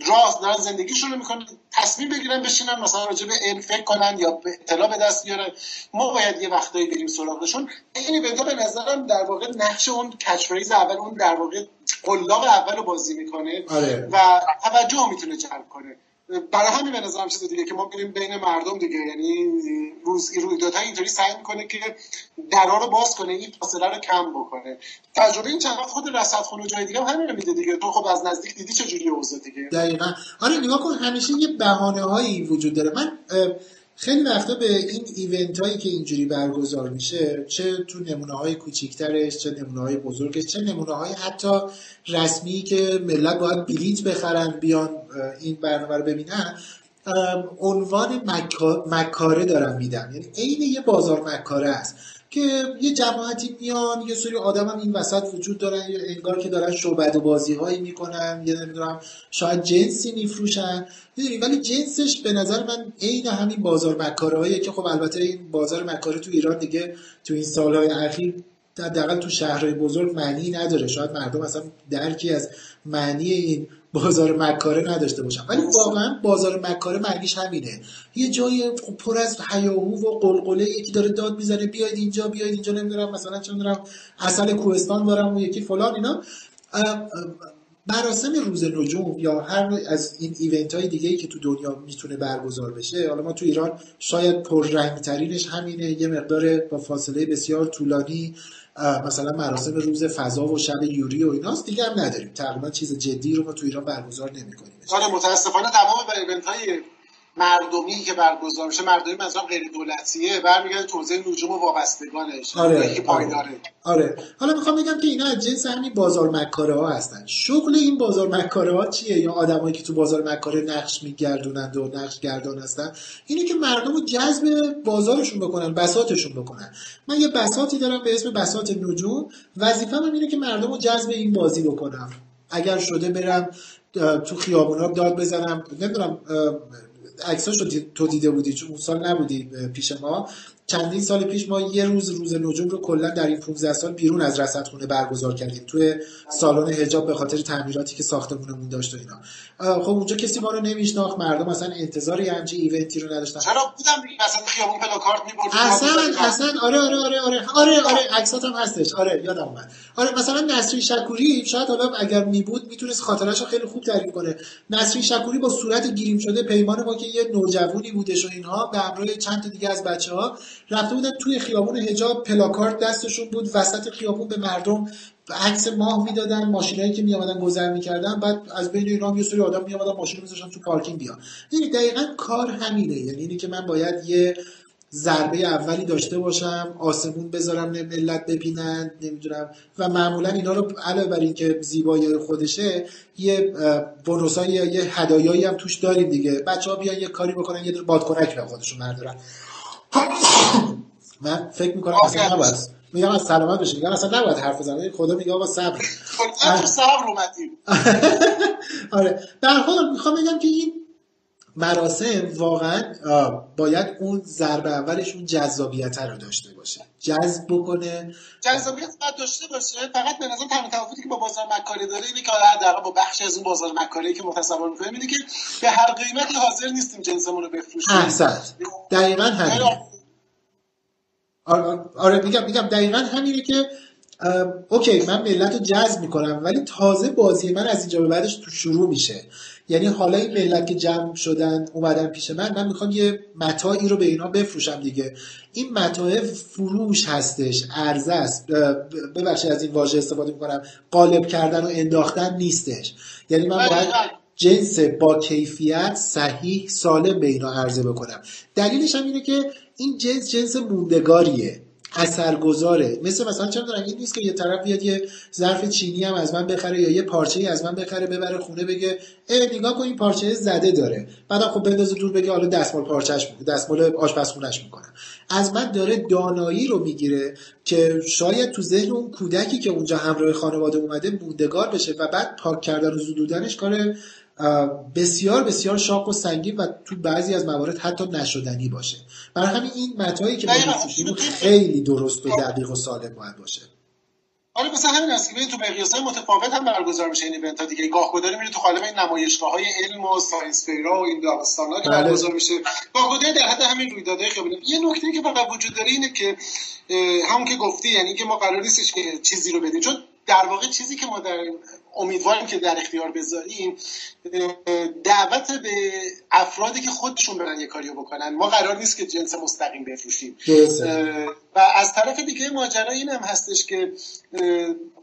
راست دارن زندگیشون رو می‌کنن تصمیم بگیرن بشینن مثلا راجع به علم فکر کنن یا به اطلاع به دست بیارن. ما باید یه وقتایی بریم سراغشون. این ایونت به نظرم در واقع نقش اون کچ اول اون در واقع قلاب اول رو بازی می‌کنه آره. و توجه می‌تونه جلب کنه. برای همین به نظرم چیز دیگه که ما میریم بین مردم دیگه. یعنی روز رویدادها اینطوری سعی می‌کنه که درا رو باز کنه این فاصله رو کم بکنه. تجربه این چند خود رصدخونه جای دیگه هم همین رو میده دیگه. تو خب از نزدیک دیدی چه جوری اوضاع دیگه؟ دقیقاً. آره نگاه کن همیشه یه بهانه هایی وجود داره. من خیلی وقتا به این ایونت هایی که اینجوری برگزار میشه چه تو نمونه های کوچیکترش چه نمونه های بزرگش چه نمونه های حتی رسمی که ملت باید بلیت بخرن بیان این برنامه رو ببینن عنوان مکاره دارم میدم یعنی عین یه بازار مکاره است. که یه جماعتی میان یه سری آدم هم این وسط وجود دارن یا انگار که دارن شعبد و بازی هایی می‌کنن یا نمی‌دونم شاید جنسی میفروشن. ولی جنسش به نظر من عین همین بازار مکاره که خب البته این بازار مکاره تو ایران دیگه تو این سالهای اخیر حداقل تو شهرهای بزرگ معنی نداره. شاید مردم اصلا درکی از معنی این بازار مکاره نداشته باشم. ولی واقعا بازار مکاره معنیش همینه. یه جای پر از حیاهو و قلقله یکی داره داد می‌زنه بیاید اینجا بیاید اینجا نمی‌دونم مثلا چه می‌دونم اصل کوهستان دارم و یکی فلان اینا. مراسم روز نجوم یا هر از این ایونت های دیگه ای که تو دنیا می‌تونه برگزار بشه حالا ما تو ایران شاید پررنگ ترینش همینه یه مقدار با فاصله بسیار طولانی. مثلا مراسم روز فضا و شب یوری و ایناست دیگه هم نداریم. تقریبا چیز جدی رو ما تو ایران برگزار نمی‌کنیم. آره متاسفانه تمام ایونت های مردمی که برگزار میشه مردمی مثلا غیر دولتیه. برمیگرده توزیع نجوم و وابستگانش. آره آره. آره. حالا می‌خوام بگم که اینا از جنس همین بازار مکاره ها هستن. شغل این بازار مکاره ها چیه؟ یا آدمایی که تو بازار مکاره نقش میگردونند و نقش گردان هستن. اینه که مردم رو جذب بازارشون بکنن بساتشون بکنن. من یه بساتی دارم به اسم بسات نجوم. وظیفه من اینه که مردم رو جذب این بازی بکنم. اگر شده برم تو خیابونا داد بزنم. نمی‌دونم عکساش رو تو دیده بودی؟ چون اون سال نبودی پیش ما. چندین سال پیش ما یه روز روز نجوم رو کلا در این 15 سال بیرون از رصدخونه برگزار کردیم توی سالن حجاب به خاطر تعمیراتی که ساختمونمون داشت و اینا. خب اونجا کسی ما رو نمیشناخت مردم اصلا انتظار یه همچین ایونتی رو نداشتن. چرا بودم مثلا خیابون پلاکارد می‌بردیم اصلا اصلا آره آره آره آره آره آره عکسات هم هستش. آره یادم اومد. آره مثلا نصری شکوری شاید حالا اگر می بود می‌تونست خاطرش رو خیلی خوب تعریف کنه. نصری شکوری با صورت گیریم شده پیمان ما که یه نوجوانی بودش و اینها به همراه چند تا دیگه از بچه‌ها رفته بودن توی خیابون حجاب پلاکارد دستشون بود وسط خیابون به مردم عکس ماه می‌دادن ماشینایی که میامدن گذر می‌کردن بعد از بین اینا یه سری آدم میامدن ماشین میذاشتن تو پارکینگ بیا یعنی دقیقا کار همینه. یعنی اینی که من باید یه ضربه اولی داشته باشم آسمون بذارم ملت ببینن نمی‌دونم. و معمولا اینا رو علاوه بر اینکه زیبایی خودشه یه بونوسای یه هدایایی هم توش داریم دیگه. بچه ها بیان یه کاری بکنن یه دور بادکنک به خودشون بردارن. من فکر می‌کنم اصلا نباید. میگم از سلامت بشه میگم اصلا نباید حرف بزنم خدا میگه آقا صبر. صبر اومدیم. [laughs] آره. در حال می‌خوام بگم که این مراسم واقعا باید اون ضربه اولش اون جذابیت رو داشته باشه. جذب بکنه. جذابیت باید داشته باشه. فقط به نظر تنها تفاوتی که با بازار مکاری داره اینه که حداقل با بخش از اون بازار مکاری که متصور می‌کنیم اینه که به هر قیمتی حاضر نیستیم جنسمون رو بفروشیم. احسنت دقیقا همینه. آره, آره میگم میگم دقیقا همینه که اوکی من ملت رو جذب می‌کنم ولی تازه بازی من از اینجا به بعدش تو شروع میشه. یعنی حالا این ملت که جمع شدن اومدن پیش من من می‌خوام یه متاعی رو به اینا بفروشم دیگه. این متاع فروش هستش ارزه است. ببخشید از این واژه استفاده می‌کنم. قالب کردن و انداختن نیستش. یعنی من باید جنس با کیفیت صحیح سالم به اینا عرضه بکنم. دلیلش هم اینه که این جنس جنس موندگاریه. اثرگذاره. مثل مثلا چه می‌دونم این نیست که یه طرف بیاد یه ظرف چینی هم از من بخره یا یه پارچه ای از من بخره ببره خونه بگه ای نگاه کن این پارچه زده داره. بعدم خب بندازه دور بگه حالا دستمال پارچهش دستمال آشپزخونهش می‌کنه. از من داره دانایی رو می‌گیره که شاید تو ذهن اون کودکی که اونجا همراه خانواده اومده موندگار بشه و بعد پاک کردن و زدودنش کار بسیار بسیار شاق و سنگین و تو بعضی از موارد حتی نشدنی باشه. برای همین این متایی که ما خیلی درست و دقیق و سالم باید باشه. آره مثلا همین است که تو مقیاس‌های متفاوت هم برگزار میشه. این event ها دیگه. گاه گداری میره تو قالب این نمایشگاه های علم و science fair ا و این داستانا که بله. برگزار میشه. گاه گداری در حد همین رویدادهای خیلی یه نکته که فقط وجود داره اینه که همون که گفتی یعنی که ما قرار نیستش که چیزی رو بدیم. چون در واقع چیزی که ما در امیدواریم که در اختیار بذاریم دعوت به افرادی که خودشون برن یه کاریو بکنن. ما قرار نیست که جنس مستقیم بفروشیم. و از طرف دیگه ماجرا این هم هستش که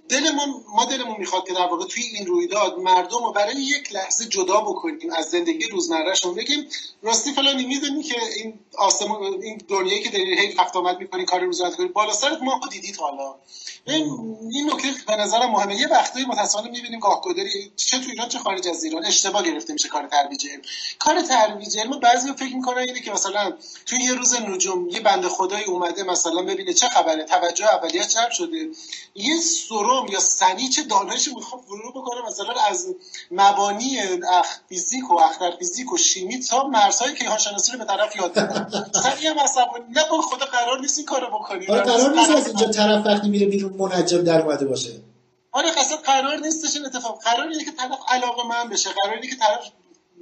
دلمون ما دلمون می‌خواد که در واقع توی این رویداد مردم رو برای یک لحظه جدا بکنیم از زندگی روزمرهشون. بگیم راستی فلانی می‌دونی که این آسمون این دنیایی که داری هی رفت آمد می‌کنی کار روزانه کنی بالا سرت ما دیدید حالا. این نکته به نظرم مهمه. یه وقتایی متأسفانه می‌بینیم گاهگداری چه تو ایران چه خارج از ایران اشتباه گرفته میشه کار ترویج کار ترویج علم بعضی فکر می‌کنن اینه که مثلا تو یه روز نجوم یه بنده خدایی اومده مثلا ببینه چه خبره توجه اولیه چپ شده. یه سرم یا سنی چه دانش می‌خواد ورود بکنه؟ مثلا از مبانی اخ فیزیک و اختر فیزیک و شیمی تا مرزهای کیهان شناسی رو به طرف یاد بده سنی هم نه خدا قرار نیست این کارو بکنی. آره، قرار نیست از اینجا طرف وقتی میره بیرون منجم در اومده باشه. آره قصد قرار نیستش این اتفاق. قرار اینه که طرف علاقه من بشه. قرار اینه که طرف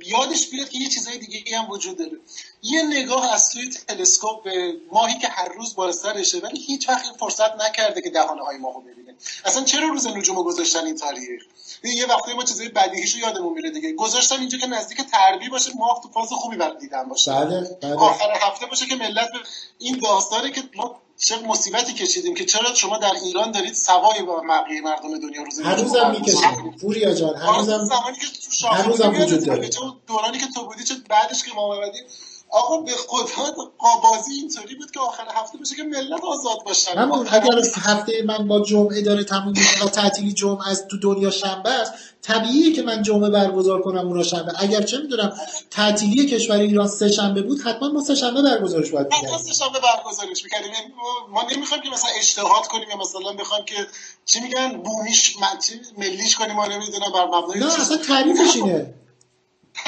یادش بیاد که یه چیزای دیگه هم وجود داره. یه نگاه از توی تلسکوپ به ماهی که هر روز بالا سرشه ولی هیچ وقت فرصت نکرده که دهانه های ماهو ببینه. اصلا چرا روز نجوم گذاشتن این تاریخ؟ یه وقتی ما چیزای بدیهیشو یادمون میره دیگه. گذاشتن اینجا که نزدیک تربی باشه ماه تو فاز خوبی برای دیدن باشه. بله, بله. آخر هفته باشه که ملت این داستانی که ما چه مصیبتی کشیدیم که چرا شما در ایران دارید سوای با بقیه مردم دنیا روز هنوزم می‌کشیم پوریا جان هنوزم زمانی که تو هنوزم وجود داره. دورانی که تو بودی چه بعدش که ما اومدیم آقا به خدا قابازی اینطوری بود که آخر هفته بشه که ملت آزاد باشن. همون اگر هفته من با جمعه داره تموم میشه و تعطیلی جمعه از تو دنیا شنبه است طبیعیه که من جمعه برگزار کنم اون شنبه. اگر چه می‌دونم تعطیلی کشور ایران سه شنبه بود حتما ما سه شنبه برگزارش باید می‌کردیم. سه شنبه برگزارش می‌کردیم. یعنی ما نمی‌خوایم که مثلا اجتهاد کنیم یا مثلا بخوایم که چی میگن؟ بومیش ملیش کنیم ما نمی‌دونم بر مبنای نه اصلا تعریفش اینه.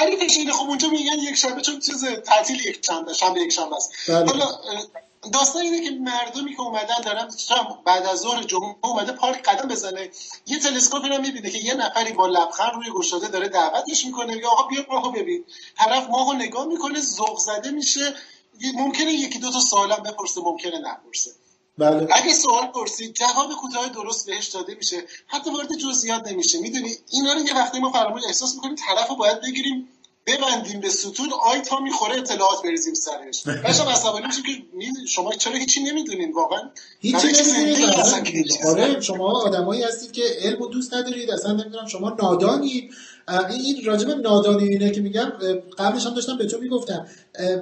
تعریفش اینه خب اونجا میگن یک شنبه چون چیز تعطیل یک شنبه شنبه یک شنبه است. بله. حالا داستان اینه که مردمی که اومدن دارن بعد از ظهر جمعه اومده پارک قدم بزنه. یه تلسکوپ رو می‌بینه که یه نفری با لبخند روی گشاده داره دعوتش می‌کنه یا آقا بیا ماهو ببین. طرف ماهو نگاه می‌کنه ذوق زده میشه. ممکنه یکی دو تا سوالم بپرسه ممکنه نپرسه. بله. اگه سوال پرسید جواب کوتاه درست بهش داده میشه. حتی وارد جزئیات نمیشه. می‌دونی؟ اینا رو یه وقتی ما فراموش احساس می‌کنیم طرف رو باید بگیریم ببندیم به ستون آی تا می‌خوره اطلاعات بریزیم سرش. باشم عصبانی میشیم که شما چرا هیچی نمی‌دونین واقعا؟ هیچی نمی‌دونید آره. شما آدمایی هستید که علم و دوست ندارید. اصلا نمی‌دونم شما نادانید. این راجب نادانی اینه که میگم قبلش هم داشتم به تو می‌گفتم.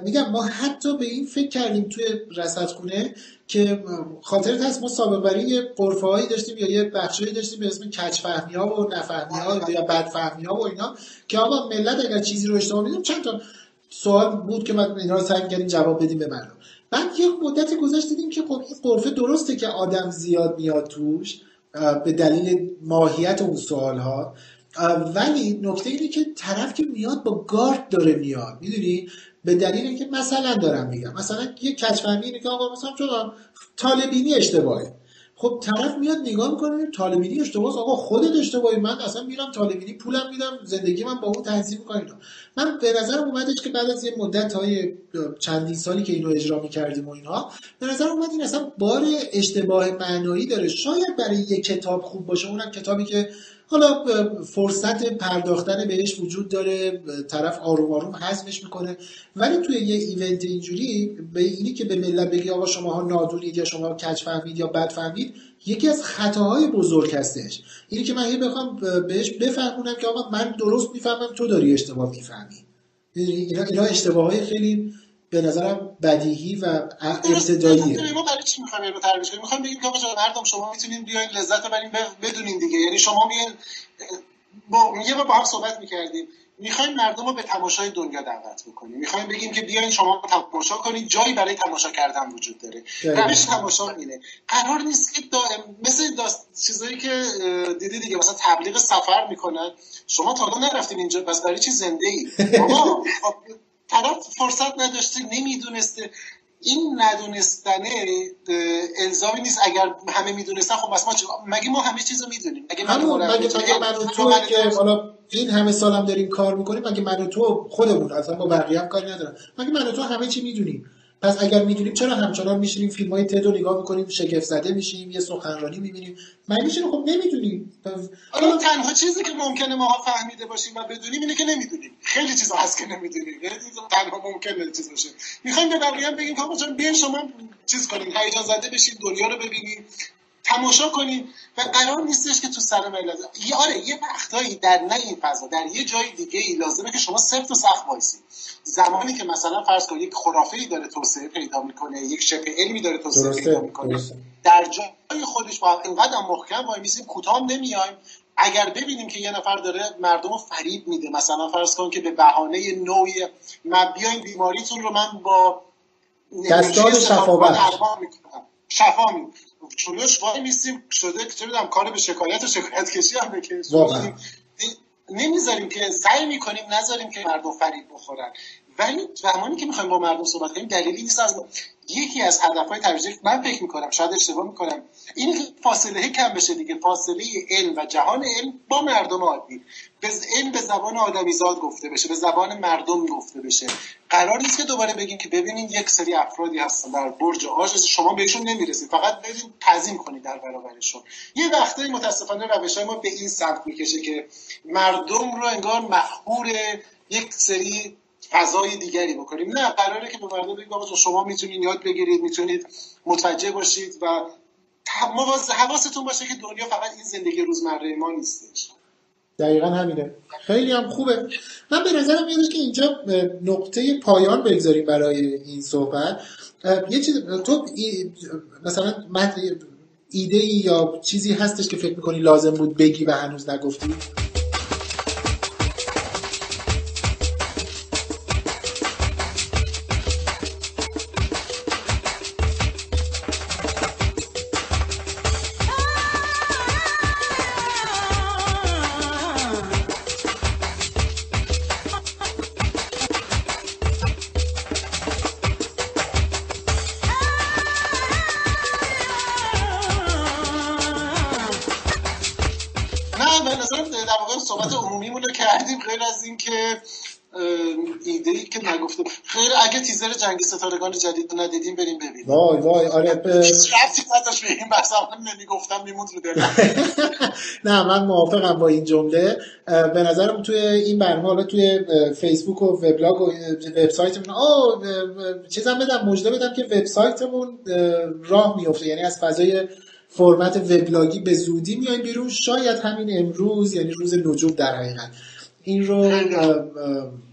میگم ما حتی به این فکر کردیم توی رصدخونه که خاطرت هست ما سابق برای یه قرفه هایی داشتیم یا یه بخشی داشتیم به اسم کچ فهمی ها و نفهمی ها یا بد فهمی ها و اینا که آقا ملت اگر چیزی رو اشتباه میدیم چند تا سوال بود که من اینا رو سعی کردیم جواب بدیم به مردم. بعد یه مدتی گذشت دیدیم که خب این قرفه درسته که آدم زیاد میاد توش به دلیل ماهیت اون سوال ها ولی نکته اینه که طرف که میاد با گارد داره میاد. می‌دونی؟ به دلیل اینکه مثلا دارم میگم. مثلا یه کچفهمی اینه که آقا مثلا چون طالبینی اشتباهه. خب طرف میاد نگاه می‌کنه طالبینی اشتباهه آقا خودت اشتباهی. من اصلا میرم طالبینی پولم میدم زندگی من با اون تنظیم می‌کنم من به نظر اومدش که بعد از یه مدت های چندین سالی که اینو اجرا می‌کردیم و اینها به نظر اومد این اصلا بار اشتباه معنایی داره. شاید برای یه کتاب خوب باشه. اونم کتابی که حالا فرصت پرداختن بهش وجود داره طرف آروم آروم حذفش می‌کنه. ولی توی یه ایونت اینجوری به اینی که به ملت بگی آقا شما نادونید یا شما کج فهمید یا بد فهمید یکی از خطاهای بزرگ هستش. اینی که من یه بخوام بهش بفهمونم که آقا من درست می‌فهمم تو داری اشتباه می‌فهمی. اینا, اینا اشتباه های خیلی به نظرم بدیهی و ابتداییه. ما برای چی می‌خوایم رو ترویج کنیم می‌خوایم بگیم که مردم شما می‌تونین بیاین لذت ببرین بدونین دیگه. یعنی شما میان با یه با هم صحبت می‌کردیم. می‌خوایم مردم رو به تماشای دنیا دعوت بکنیم. می‌خوایم بگیم که بیاین شما تماشا کنید. جایی برای تماشا کردن وجود داره. روش تماشا اینه. قرار نیست که مثل داست... چیزایی که دیدی دیگه مثلا تبلیغ سفر می‌کنن. شما تا حالا نرفتین اینجا پس برای چی زنده ای [laughs] طرف فرصت نداشته نمی‌دونسته. این ندونستنه الزامی نیست. اگر همه می‌دونستن خب بس ما مگه ما همه چیزو می‌دونیم؟ مگه من مگه, مگه من و تو که حالا این همه سالم داریم کار می‌کنیم مگه من و تو خودمون اصلا با بقیه هم کاری ندارم؟ مگه من و تو همه چی می‌دونیم؟ پس اگر می‌دونیم چرا همچنان میشینیم فیلم های تد رو نگاه می‌کنیم شگفت زده میشیم یه سخنرانی می‌بینیم؟ معنیش خب نمی‌دونیم. حالا تنها چیزی که ممکنه ما فهمیده باشیم و بدونیم اینه که نمی‌دونیم. خیلی چیزا هست که نمی‌دونیم. یعنی تنها ممکنه چیز باشه. می‌خوایم به بقیه بگیم که آقا بیاین شما چیز کنیم. هیجان زده بشین دنیا رو ببینیم. تماشا کنیم و قرار نیستش که تو سر ملت یه آره یه وقتایی در نه این فضا در یه جای دیگه ای لازمه که شما سفت و سخت وایسید زمانی که مثلا فرض کنید یک خرافه ای داره توسعه پیدا می‌کنه یک شبه علمی داره توسعه پیدا می‌کنه در جای خودش با اینقدر محکم وای میسیم کوتاه نمیایم. اگر ببینیم که یه نفر داره مردم رو فریب میده مثلا فرض کن که به بهانه نوعی من بیاین بیماریتون رو من با دستان شفا شفا جلوش وای میستیم شده که چه کار به شکایت و شکایت کشی هم بکنیم نمی‌ذاریم که سعی می‌کنیم نذاریم که مردم فریب بخورن. ولی زمانی که می‌خوایم با مردم صحبت کنیم دلیلی نیست از یکی از هدفهای ترویج من فکر می‌کنم شاید اشتباه می‌کنم این که فاصله کم بشه دیگه. فاصله علم و جهان علم با مردم عادی. به علم به زبان آدمیزاد گفته بشه به زبان مردم گفته بشه. قرار نیست که دوباره بگیم که ببینین یک سری افرادی هستن در برج آج شما بهشون نمی‌رسید. فقط برید تعظیم کنید در برابرشون. یه وقتایی متاسفانه روش های ما به این سمت می‌کشه که مردم رو انگار مخبور یک سری فضای دیگری بکنیم. نه قراره که به مردم بگیم آقا شما می‌تونید یاد بگیرید می‌تونید متوجه باشید و حواستون باشه که دنیا فقط این زندگی روزمره ما نیستش دقیقا همینه. خیلی هم خوبه. من به نظرم میاد که اینجا نقطه پایان بگذاریم برای این صحبت. یه چیز تو مثلا ایده ای یا چیزی هستش که فکر می‌کنی لازم بود بگی و هنوز نگفتی؟ جنگ ستارگان جدید رو ندیدیم بریم ببینیم. وای وای آره ب... رفتی نداشت به این بحث هم نمی‌گفتم میموند رو [laughs] نه من موافقم با این جمله. به نظرم توی این برنامه حالا توی فیسبوک و وبلاگ و وبسایتمون آه چیزم بدم مجده بدم که وبسایتمون راه میفته یعنی از فضای فرمت وبلاگی به زودی میایم بیرون. شاید همین امروز یعنی روز نجوم در حقیقت. این رو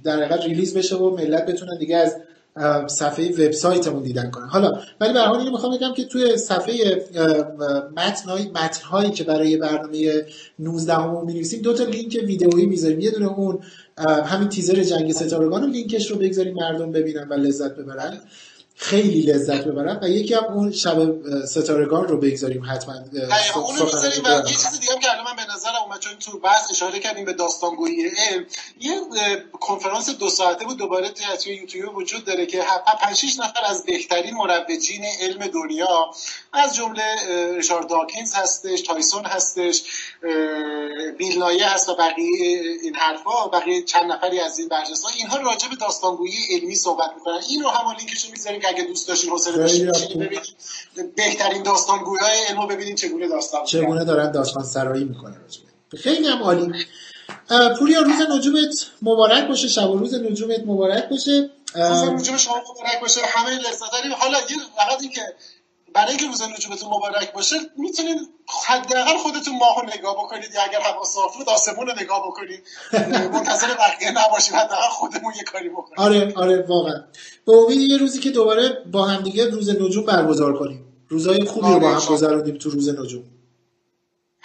در حقیقت release بشه و ملت بتونن دیگه از صفحه وبسایتمون دیدن کنن حالا ولی به حال اینو می‌خوام بگم که توی صفحه متنهای متنهایی که برای برنامه 19 همون می‌نویسیم دو تا لینک ویدئویی می‌ذاریم. یه دونه اون همین تیزر جنگ ستارگان و لینکش رو بگذاریم مردم ببینن و لذت ببرن. خیلی لذت ببرم و یکی هم اون شب ستارگان رو بگذاریم حتما اونو بگذاریم و یه چیز دیگه هم که الان من به اومد چون تو بحث اشاره کردیم به داستانگویی علم یه کنفرانس دو ساعته بود دوباره توی یوتیوب وجود داره که 5 6 نفر از بهترین مروجین علم دنیا از جمله ریچارد داکینز هستش تایسون هستش بیل نایه هست و بقیه این حرفا بقیه چند نفری از این برجسته. اینها راجع به داستانگویی علمی صحبت می‌کنن. این رو هم لینکش رو می‌ذاریم که اگه دوست داشتین حوصله داشتین ببینید بهترین گویای علمو ببینید چگونه داستان چگونه دارن داستان سرایی می‌کنن. خیلی هم عالی. پوریا روز نجومت مبارک باشه شب و روز نجومت مبارک باشه. روز نجوم شما مبارک باشه. همه لذت داریم. حالا یه فقط این که برای اینکه روز نجومتون مبارک باشه می‌تونید حداقل خودتون ماهو نگاه بکنید یا اگر هوا صاف بود آسمون رو نگاه بکنید. منتظر بقیه نباشید. حداقل خودمون یه کاری بکنیم. آره آره واقعا. به امید یه روزی که دوباره با همدیگه روز نجوم برگزار کنیم. روزای خوبی رو با هم گذروندیم تو روز نجوم.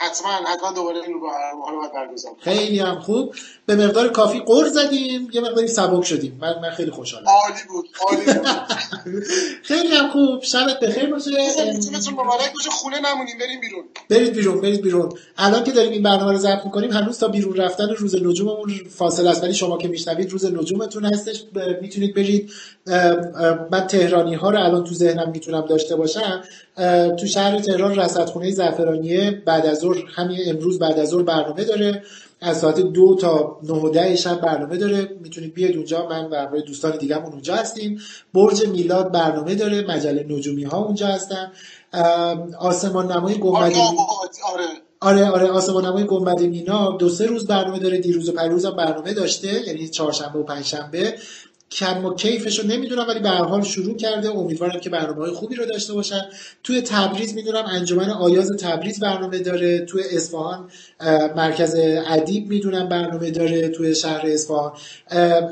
حتما حتما دوباره این رو برگزار خیلی هم خوب. به مقدار کافی قر زدیم. یه مقداری سبک شدیم. من من خیلی خوشحالم. عالی بود. عالی بود. [laughs] خیلی هم خوب. شبت بخیر باشه. مبارک باشه. خونه نمونیم. بریم بیرون. برید بیرون. برید بیرون. الان که داریم این برنامه رو ضبط می‌کنیم هنوز تا بیرون رفتن روز نجوممون فاصله است. ولی شما که میشنوید روز نجومتون هستش. می‌تونید برید. من تهرانی ها رو الان تو ذهنم می‌تونم داشته باشم. تو شهر تهران رصدخونه زعفرانیه بعد از ظهر همین امروز بعد از ظهر برنامه داره. از ساعت دو تا نه و ده شب برنامه داره. می‌تونید بیاید اونجا. من و همراه دوستان دیگه‌مون اونجا هستیم. برج میلاد برنامه داره. مجله نجومی ها اونجا هستن. آسمان نمای گنبد آره. آره آره آسمان نمای گنبد مینا دو سه روز برنامه داره. دیروز و پریروز هم برنامه داشته. یعنی چهارشنبه و پنجشنبه. کم و کیفش رو نمی‌دونم ولی به هر حال شروع کرده. امیدوارم که برنامه های خوبی رو داشته باشن. توی تبریز می‌دونم انجمن آیاز تبریز برنامه داره. توی اصفهان مرکز ادیب می‌دونم برنامه داره. توی شهر اصفهان.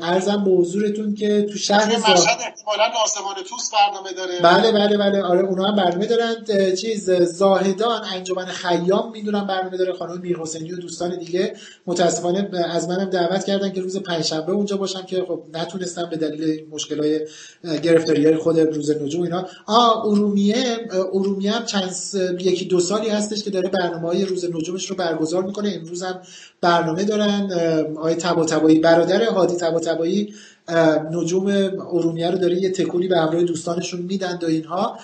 ارزم به حضورتون که تو شهر مشهد احتمالاً آسمان توس برنامه داره. بله بله بله. آره اونا هم برنامه دارن. چیز زاهدان انجمن خیام می‌دونم برنامه داره. خانم میرحسینی و دوستان دیگه. متاسفانه از منم دعوت کردن که روز پنجشنبه اونجا باشم که خب نتونستم به دلیل مشکل های گرفتاری های خود روز نجوم اینا. آ ارومیه ارومیه هم چند یکی دو سالی هستش که داره برنامه های روز نجومش رو برگزار می‌کنه. امروز هم برنامه دارن. آقای تبا تبایی برادر هادی تبا تبایی نجوم ارومیه رو داره یه تکونی به همراه دوستانشون میدن و اینها.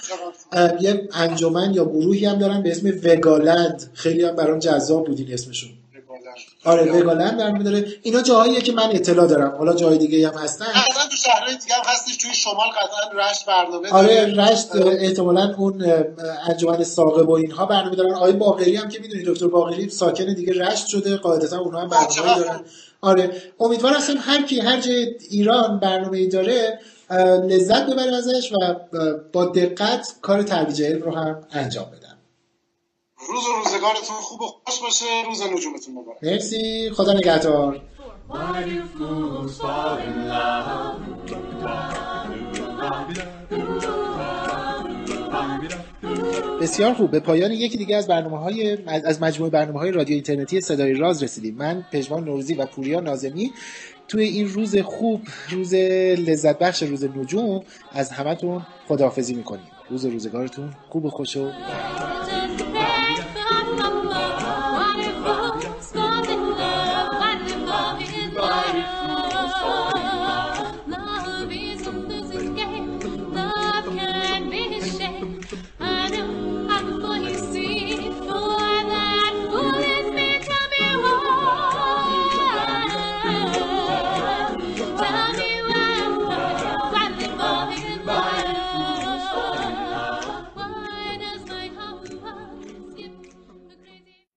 یه انجمن یا گروهی هم دارن به اسم وگالند. خیلی هم برام جذاب بودین اسمشون. آره وگالند برنامه داره اینا جاهاییه که من اطلاع دارم. حالا جای دیگه هم هستن. قطعا تو شهرهای دیگه هم هستش. توی شمال قطعا رشت برنامه آره رشت احتمالا اون انجمن ساقه و اینها برنامه دارن. آقای باقری هم که می‌دونی دکتر باقری ساکن دیگه رشت شده. قاعدتا اونها هم برنامه دارن. آره امیدوار هستم هر کی هر جای ایران برنامه داره لذت ببریم ازش و با دقت کار ترویج علم رو هم انجام بدن روز روزگارتون خوب و خوش باشه. روز نجومتون مبارک. مرسی. خدا نگهدار. بسیار خوب. به پایان یکی دیگه از برنامه های از مجموعه برنامه های رادیو اینترنتی صدای راز رسیدیم. من پژمان نوروزی و پوریا نازمی. توی این روز خوب روز لذت بخش روز نجوم از همتون خداحافظی می‌کنیم. روز روزگارتون خوب و خوش و